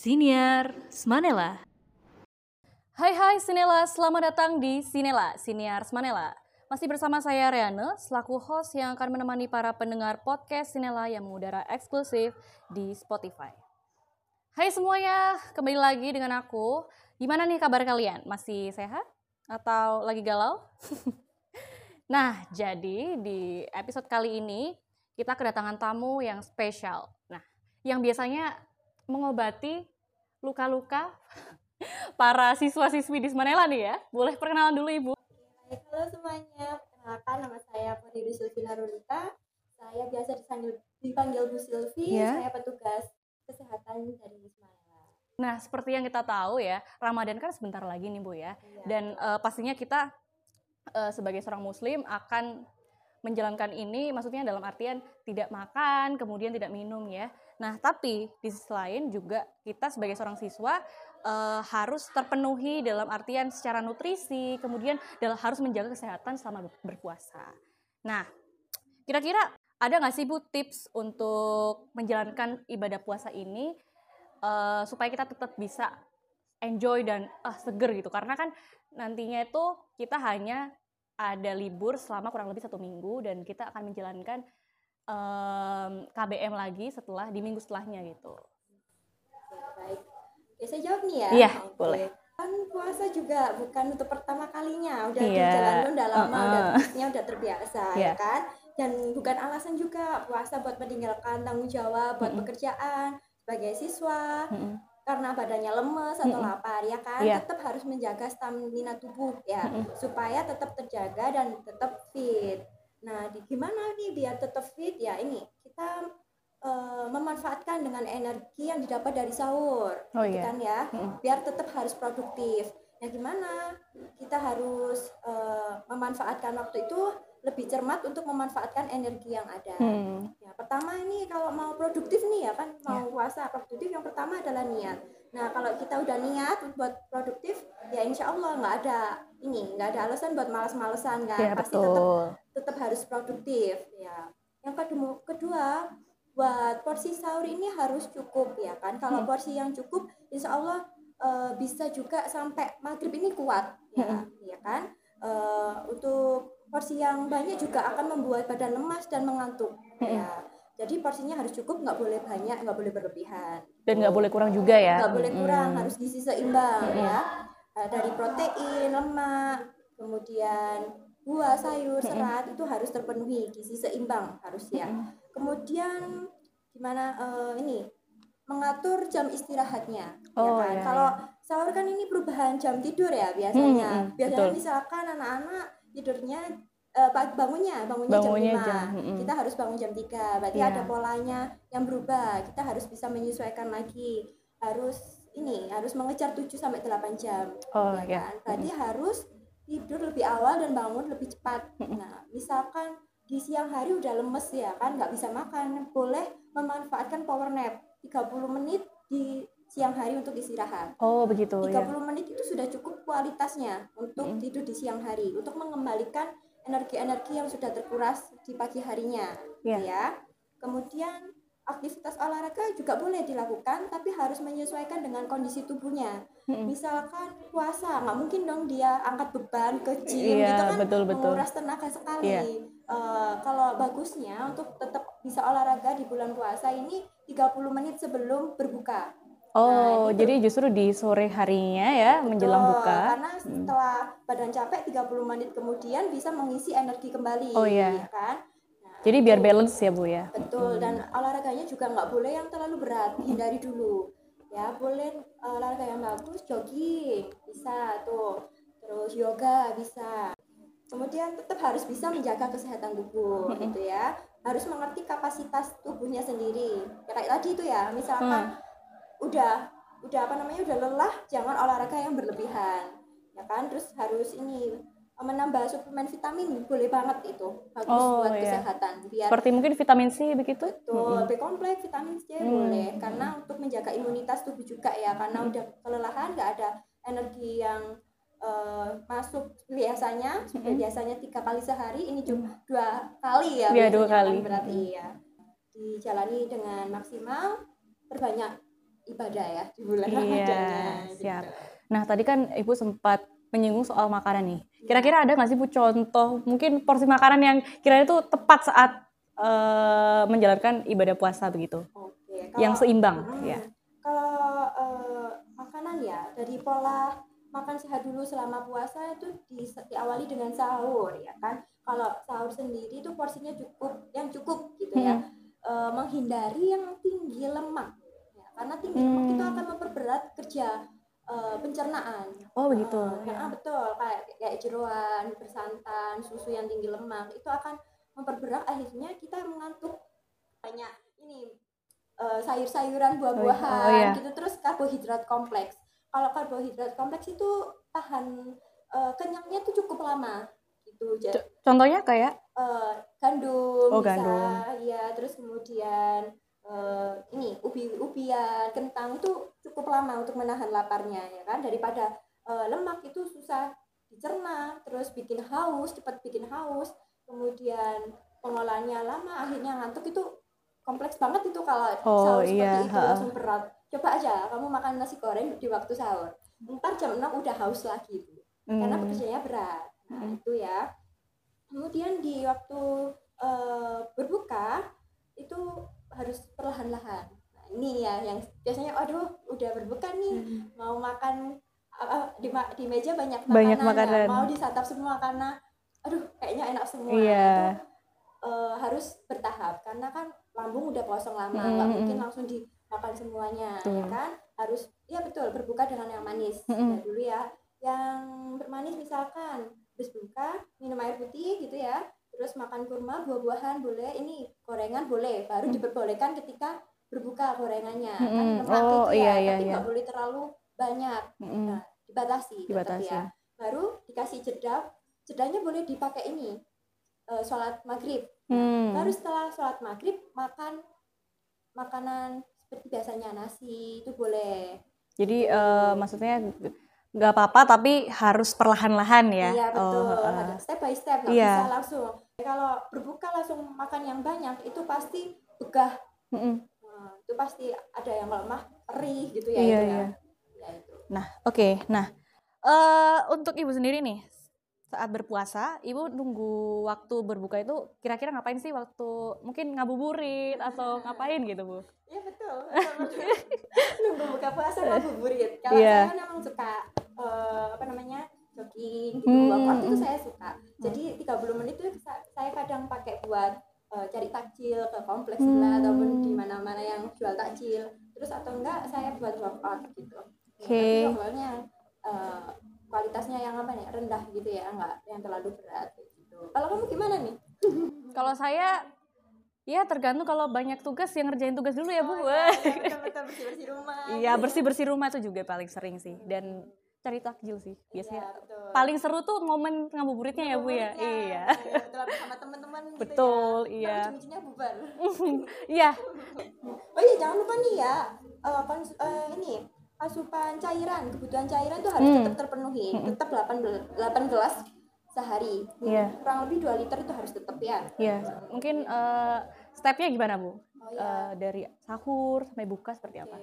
Siniar Smanela. Hai hai Sinela, selamat datang di Sinela, Siniar Smanela. Masih bersama saya Reane, selaku host yang akan menemani para pendengar podcast Sinela yang mengudara eksklusif di Spotify. Hai semuanya, kembali lagi dengan aku. Gimana nih kabar kalian? Masih sehat? Atau lagi galau? nah, jadi di episode kali ini kita kedatangan tamu yang spesial. Nah, yang biasanya mengobati luka-luka para siswa-siswi di Semanela nih ya. Boleh perkenalan dulu Ibu. Baik, halo semuanya. Perkenalkan nama saya Putri Sylvina Rulita. Saya biasa dipanggil, dipanggil Bu Sylvi. Ya. Saya petugas kesehatan dari Semanela. Nah, seperti yang kita tahu ya, Ramadan kan sebentar lagi nih Bu ya. Iya. Dan eh, pastinya kita eh, sebagai seorang muslim akan menjalankan ini maksudnya dalam artian tidak makan, kemudian tidak minum ya. Nah, tapi di sisi lain juga kita sebagai seorang siswa eh, harus terpenuhi dalam artian secara nutrisi, kemudian dalam, harus menjaga kesehatan selama ber- berpuasa. Nah, kira-kira ada nggak sih Bu tips untuk menjalankan ibadah puasa ini eh, supaya kita tetap bisa enjoy dan ah seger gitu karena kan nantinya itu kita hanya ada libur selama kurang lebih satu minggu dan kita akan menjalankan em, KBM lagi setelah di minggu setelahnya gitu. Baik. Oke, saya jawab nih ya. Iya, boleh. Kan puasa juga bukan untuk pertama kalinya. Udah Iya, di jalan lu udah lama, uh-uh. udah pastinya udah terbiasa, Iya. ya kan? Dan bukan alasan juga puasa buat meninggalkan tanggung jawab buat Mm-mm. pekerjaan sebagai siswa. Mm-mm. Karena badannya lemes atau Mm-mm. lapar ya kan Iya. tetap harus menjaga stamina tubuh ya Mm-mm. supaya tetap terjaga dan tetap fit. Nah, di gimana nih biar tetap fit ya ini kita eh, memanfaatkan dengan energi yang didapat dari sahur, Oh gitu iya. kan ya, Mm-mm. biar tetap harus produktif. Nah, gimana kita harus eh, memanfaatkan waktu itu lebih cermat untuk memanfaatkan energi yang ada. Hmm. Ya, pertama ini kalau mau produktif nih ya kan mau Ya. puasa produktif yang pertama adalah niat. Nah kalau kita udah niat buat produktif ya insya Allah nggak ada ini nggak ada alasan buat malas-malesan kan Ya pasti tetap betul. tetap harus produktif ya. Yang kedua kedua buat porsi sahur ini harus cukup ya kan kalau Hmm. porsi yang cukup insya Allah eh, bisa juga sampai maghrib ini kuat ya Hmm. ya kan Eh, untuk porsi yang banyak juga akan membuat badan lemas dan mengantuk Hmm. ya jadi porsinya harus cukup nggak boleh banyak nggak boleh berlebihan Dan nggak boleh kurang juga ya. nggak boleh kurang Mm-mm. harus gizi seimbang Mm-mm. ya Eh, dari protein lemak kemudian buah sayur serat itu harus terpenuhi gizi seimbang harus ya Mm-mm. kemudian gimana eh, ini mengatur jam istirahatnya Oh, ya kan iya, kalau sahur kan ini perubahan jam tidur ya biasanya Hmm, hmm, biasanya betul. misalkan anak-anak tidurnya eh, pagi- bangunnya bangunnya, Bangunnya jam 5 jam- hmm. kita harus bangun jam 3 berarti Iya. ada polanya yang berubah kita harus bisa menyesuaikan lagi harus ini harus mengejar 7 sampai 8 jam Oh ya ya. kan? Berarti harus tidur lebih awal dan bangun lebih cepat. Nah, misalkan di siang hari udah lemes ya kan, nggak bisa makan, boleh memanfaatkan power nap 30 menit di siang hari untuk istirahat. Oh begitu 30 ya. menit itu sudah cukup kualitasnya untuk Mm-mm. tidur di siang hari, untuk mengembalikan energi-energi yang sudah terkuras di pagi harinya, Iya. ya. Kemudian aktivitas olahraga juga boleh dilakukan, tapi harus menyesuaikan dengan kondisi tubuhnya Mm-mm. misalkan puasa nggak mungkin dong dia angkat beban ke gym Iya, gitu kan betul, betul. menguras tenaga sekali Iya. Eh, kalau bagusnya untuk tetap bisa olahraga di bulan puasa ini 30 menit sebelum berbuka Oh, Nah, itu- jadi justru di sore harinya ya menjelang Betul, buka. karena setelah badan capek 30 menit kemudian bisa mengisi energi kembali Oh, iya. ya kan Nah, Jadi biar itu. balance ya Bu ya. Betul, dan olahraganya juga nggak boleh yang terlalu berat, hindari dulu. Ya, boleh eh, olahraga yang bagus, jogging, bisa tuh. Terus yoga bisa. Kemudian tetap harus bisa menjaga kesehatan tubuh, gitu ya. Harus mengerti kapasitas tubuhnya sendiri. Ya kayak tadi itu ya, misalkan udah udah apa namanya udah lelah, jangan olahraga yang berlebihan. Ya kan? Terus harus ini menambah suplemen vitamin boleh banget itu bagus Oh, buat iya. kesehatan biar Seperti mungkin vitamin C begitu? Betul, B kompleks, vitamin C Hmm. boleh karena untuk menjaga imunitas tubuh juga ya karena udah kelelahan nggak ada energi yang eh, masuk biasanya sudah Mm-mm. biasanya tiga kali sehari ini cuma dua kali ya Hmm. Iya, dua kan kali. berarti ya dijalani dengan maksimal perbanyak ibadah ya di bulan Iya, Ramadannya. siap. Gitu. Nah, tadi kan Ibu sempat menyinggung soal makanan nih. Kira-kira ada nggak sih Bu contoh mungkin porsi makanan yang kiranya itu tepat saat eh, menjalankan ibadah puasa begitu? Oke. yang kalau- seimbang, Hmm, ya. Kalau eh, makanan ya dari pola makan sehat dulu selama puasa itu di, diawali dengan sahur ya kan. Kalau sahur sendiri itu porsinya cukup yang cukup gitu ya. Hmm. Eh, menghindari yang tinggi lemak. Karena tinggi lemak itu Hmm. akan memperberat kerja eh, pencernaan. Oh, begitu. Eh, Ya. ah, betul kayak kayak jeroan, bersantan, susu yang tinggi lemak itu akan memperberat akhirnya kita mengantuk banyak ini eh, sayur-sayuran, buah-buahan Oh, iya. gitu terus karbohidrat kompleks. Kalau karbohidrat kompleks itu tahan eh, kenyangnya tuh cukup lama gitu. Jadi Co- Contohnya kayak eh, gandum Oh, bisa gandum. ya terus kemudian eh, ini ubi ubian kentang itu cukup lama untuk menahan laparnya ya kan daripada eh, lemak itu susah dicerna terus bikin haus cepat bikin haus kemudian pengolahannya lama akhirnya ngantuk itu kompleks banget itu kalau Oh, sahur iya, seperti itu ha. langsung berat coba aja kamu makan nasi goreng di waktu sahur ntar jam 6 udah haus lagi itu karena hmm, pekerjaannya berat. Nah, Mm. itu ya. Kemudian di waktu eh, berbuka itu harus perlahan-lahan. Nah, ini ya yang biasanya aduh udah berbuka nih, mau makan eh, di, ma- di meja banyak makanan, Banyak makanan. mau disantap semua karena aduh kayaknya enak semua. Iya. Itu eh, harus bertahap karena kan lambung udah kosong lama, nggak mm, mungkin langsung dimakan semuanya, Betul. ya kan? Harus ya betul berbuka dengan yang manis. Mm, mm. Ya, dulu ya yang bermanis misalkan habis buka minum air putih gitu ya terus makan kurma buah-buahan boleh ini gorengan boleh baru Hmm. diperbolehkan ketika berbuka gorengannya kan Mm-mm. lemak Oh, itu ya iya, iya, tapi iya. nggak boleh terlalu banyak mm-mm, nah, dibatasi, tetap dibatasi. ya baru dikasih jeda jedanya boleh dipakai ini eh, sholat maghrib Hmm. baru setelah sholat maghrib makan makanan seperti biasanya nasi itu boleh Jadi eh, maksudnya nggak apa-apa tapi harus perlahan-lahan ya. Iya betul, Oh, Ada step by step nggak Iya. bisa langsung. Kalau berbuka langsung makan yang banyak itu pasti begah, mm-mm. Nah, itu pasti ada yang lemah, perih gitu ya. Iya, itu ya. iya. Ya, itu. Nah, oke. Nah, eh untuk ibu sendiri nih, saat berpuasa, ibu nunggu waktu berbuka itu kira-kira ngapain sih waktu mungkin ngabuburit atau ngapain gitu bu? Iya betul. Nunggu buka puasa ngabuburit. Kalau Iya. saya memang suka eh, apa namanya jogging, gitu, Hmm, workout itu hmm. saya suka. Jadi 30 menit itu sa- saya kadang pakai buat eh, cari takjil ke kompleks Hmm. ataupun di mana-mana yang jual takjil. Terus atau enggak saya buat workout gitu. Oke. Tapi workoutnya eh, kualitasnya yang apa nih rendah gitu ya, enggak yang terlalu berat gitu. Kalau kamu gimana nih? Kalau saya, ya tergantung kalau banyak tugas yang ngerjain tugas dulu ya bu. Oh, iya, iya, betul-betul bersih-bersih rumah. Iya bersih-bersih rumah itu juga paling sering sih dan cari takjil sih biasanya. Iya, betul. Paling seru tuh momen ngabuburitnya ya bu ya. Iya. Iya, betul sama teman-teman gitu Betul, ya. iya. Ujung-ujungnya bubar. Iya. Oh iya, jangan lupa nih ya. eh, kons- eh, ini asupan cairan, kebutuhan cairan tuh harus Hmm. tetap terpenuhi. Tetap 8 gel- 8 gelas sehari. Iya. Kurang lebih 2 liter itu harus tetap ya. Iya. Mungkin eh, stepnya gimana bu? Oh iya. Eh, dari sahur sampai buka seperti apa?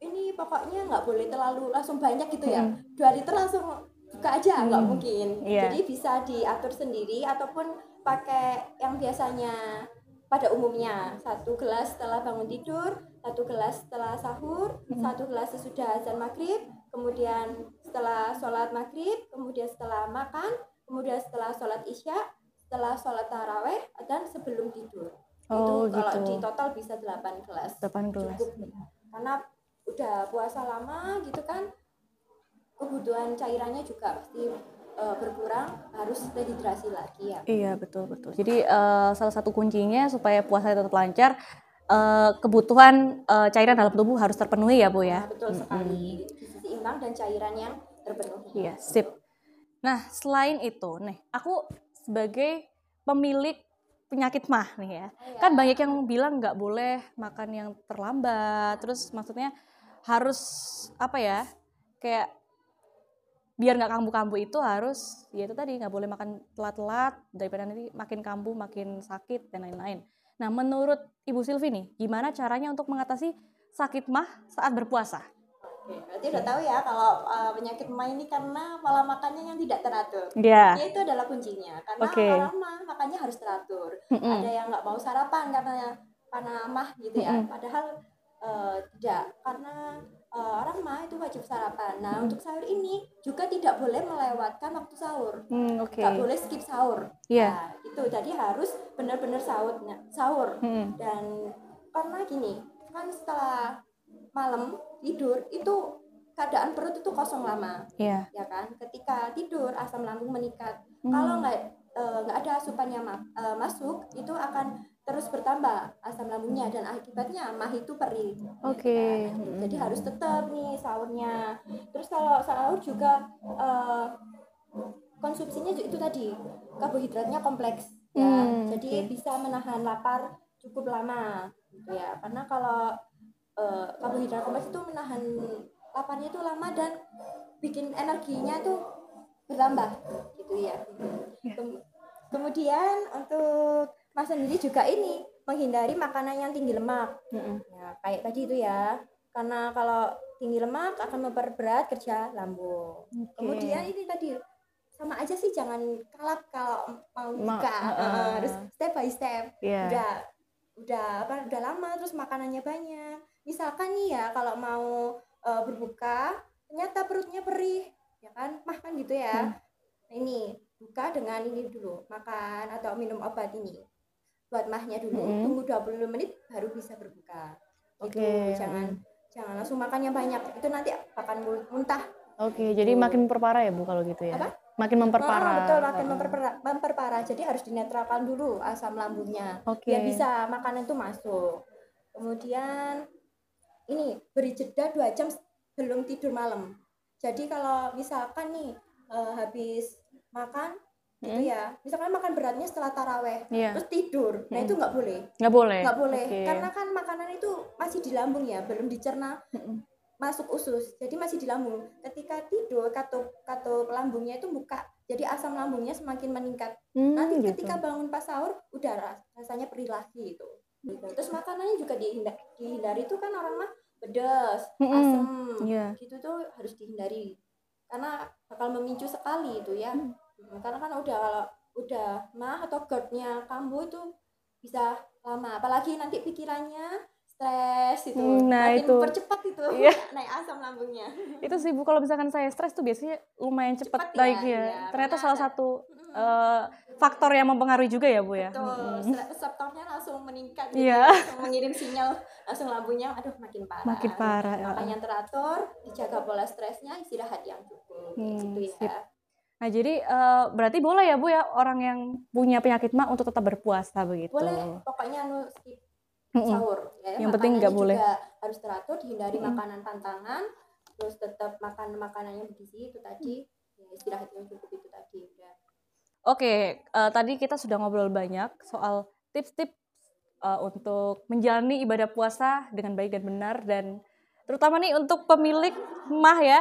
Ini pokoknya nggak boleh terlalu langsung banyak gitu ya. Mm. 2 liter langsung buka aja nggak Mm. mungkin. Iya. Jadi bisa diatur sendiri ataupun pakai yang biasanya pada umumnya satu gelas setelah bangun tidur, satu gelas setelah sahur, Mm. satu gelas sesudah azan maghrib, kemudian setelah sholat maghrib, kemudian setelah makan, kemudian setelah sholat isya, setelah sholat taraweh dan sebelum tidur. Oh itu kalau gitu. di total bisa 8 gelas 8 gelas. cukup karena udah puasa lama gitu kan kebutuhan cairannya juga pasti eh, berkurang harus dehidrasi lagi ya Iya betul betul. Jadi eh, salah satu kuncinya supaya puasa tetap lancar, eh, kebutuhan eh, cairan dalam tubuh harus terpenuhi ya bu ya. Nah, betul sekali gizi seimbang dan cairan yang terpenuhi Iya sip. Nah selain itu nih, aku sebagai pemilik penyakit mah nih ya, Oh, ya. kan banyak yang bilang nggak boleh makan yang terlambat. Terus maksudnya harus apa ya, kayak biar nggak kambuh-kambuh itu harus ya itu tadi nggak boleh makan telat-telat daripada nanti makin kambuh makin sakit dan lain-lain. Nah menurut Ibu Silvi nih gimana caranya untuk mengatasi sakit mah saat berpuasa? Oke, berarti udah tahu ya kalau uh, penyakit mah ini karena pola makannya yang tidak teratur. Iya. Ya itu adalah kuncinya. Karena orang mah makannya harus teratur. Mm-mm. Ada yang nggak mau sarapan karena karena mah gitu ya. Mm-mm. Padahal uh, tidak karena uh, orang mah itu wajib sarapan. Nah untuk sahur ini juga tidak boleh melewatkan waktu sahur. Hmm, oke. Nggak boleh skip sahur. Iya. Nah, itu jadi harus benar-benar sahur sahur Mm-mm. dan karena gini kan setelah malam tidur itu keadaan perut itu kosong lama Iya. ya kan ketika tidur asam lambung meningkat Hmm. kalau nggak eh, nggak ada asupan yang ma- eh, masuk itu akan terus bertambah asam lambungnya dan akibatnya mah itu perih ya Oke. kan? jadi harus tetap nih sahurnya terus kalau sahur juga eh, konsumsinya itu tadi karbohidratnya kompleks ya Hmm, jadi oke. bisa menahan lapar cukup lama gitu ya karena kalau eh, karbohidrat kompleks itu menahan laparnya itu lama dan bikin energinya itu bertambah gitu ya. Kem- kemudian untuk mas sendiri juga ini menghindari makanan yang tinggi lemak. Ya kayak tadi itu ya. Karena kalau tinggi lemak akan memperberat kerja lambung. Oke. kemudian ini tadi sama aja sih jangan kalap kalau mau Ma- buka uh-uh. Eh, harus step by step. Iya. udah udah apa udah lama terus makanannya banyak. Misalkan nih ya kalau mau eh, berbuka ternyata perutnya perih ya kan mah kan gitu ya Hmm. Nah, ini buka dengan ini dulu makan atau minum obat ini buat mahnya dulu Mm-mm. tunggu 20 menit baru bisa berbuka gitu Oke. jangan jangan langsung makannya banyak itu nanti akan muntah Oke, jadi makin memperparah ya Bu kalau gitu ya. Apa? Makin memperparah. Ah, betul makin Heeh. memperparah, memperparah jadi harus dinetralkan dulu asam lambungnya Oke. biar bisa makanan itu masuk kemudian ini beri jeda dua jam belum tidur malam jadi kalau misalkan nih eh, habis makan gitu Hmm. ya misalkan makan beratnya setelah taraweh Iya. terus tidur nah Hmm. itu nggak boleh Nggak boleh. nggak boleh Oke. karena kan makanan itu masih di lambung ya belum dicerna Mm-mm. masuk usus jadi masih di lambung ketika tidur katup katup lambungnya itu buka jadi asam lambungnya semakin meningkat Hmm, nanti gitu. ketika bangun pas sahur udah ras- rasanya perih lagi gitu terus makanannya juga dihindari, dihindari itu kan orang mah pedas Mm-mm. asam Iya. gitu tuh harus dihindari karena bakal memicu sekali itu ya. Mm, karena kan udah kalau udah mah atau GERD-nya kambuh itu bisa lama apalagi nanti pikirannya stres itu Hmm, nah makin itu. percepat itu Iya. naik asam lambungnya Itu sih Bu kalau misalkan saya stres tuh biasanya lumayan cepat Cepet ya, naik ya. iya, Ternyata karena salah ada- satu eh, faktor yang mempengaruhi juga ya Bu ya. Betul, reseptornya langsung meningkat Iya. langsung mengirim sinyal langsung lambungnya aduh makin parah Makin parah. ya. makanya teratur dijaga pola stresnya istirahat yang cukup Hmm, gitu sip. ya Nah jadi eh, berarti boleh ya Bu ya orang yang punya penyakit mah untuk tetap berpuasa begitu. boleh pokoknya skip Sahur ya Yang penting nggak Makanannya boleh. harus teratur dihindari Mm-mm. makanan pantangan terus tetap makan makanan yang bergizi itu tadi ya, istirahat yang cukup itu tadi udah Oke, eh, tadi kita sudah ngobrol banyak soal tips-tips eh, untuk menjalani ibadah puasa dengan baik dan benar dan terutama nih untuk pemilik mah ya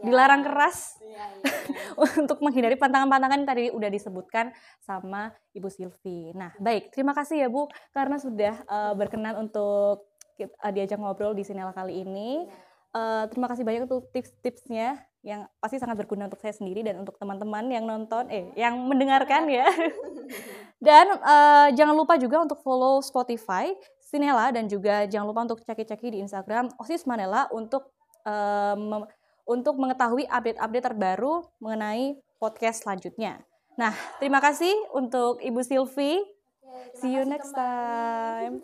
dilarang keras iya. untuk menghindari pantangan-pantangan yang tadi udah disebutkan sama Ibu Silvi. Nah, baik, terima kasih ya Bu karena sudah eh, berkenan untuk kita, eh, diajak ngobrol di Sinela kali ini. Eh, terima kasih banyak untuk tips-tipsnya yang pasti sangat berguna untuk saya sendiri dan untuk teman-teman yang nonton, eh, yang mendengarkan ya. dan eh, jangan lupa juga untuk follow Spotify Sinela dan juga jangan lupa untuk ceki-ceki di Instagram Osis Manela untuk mem- untuk mengetahui update-update terbaru mengenai podcast selanjutnya. Nah, terima kasih untuk Ibu Silvi. Terima See you next time.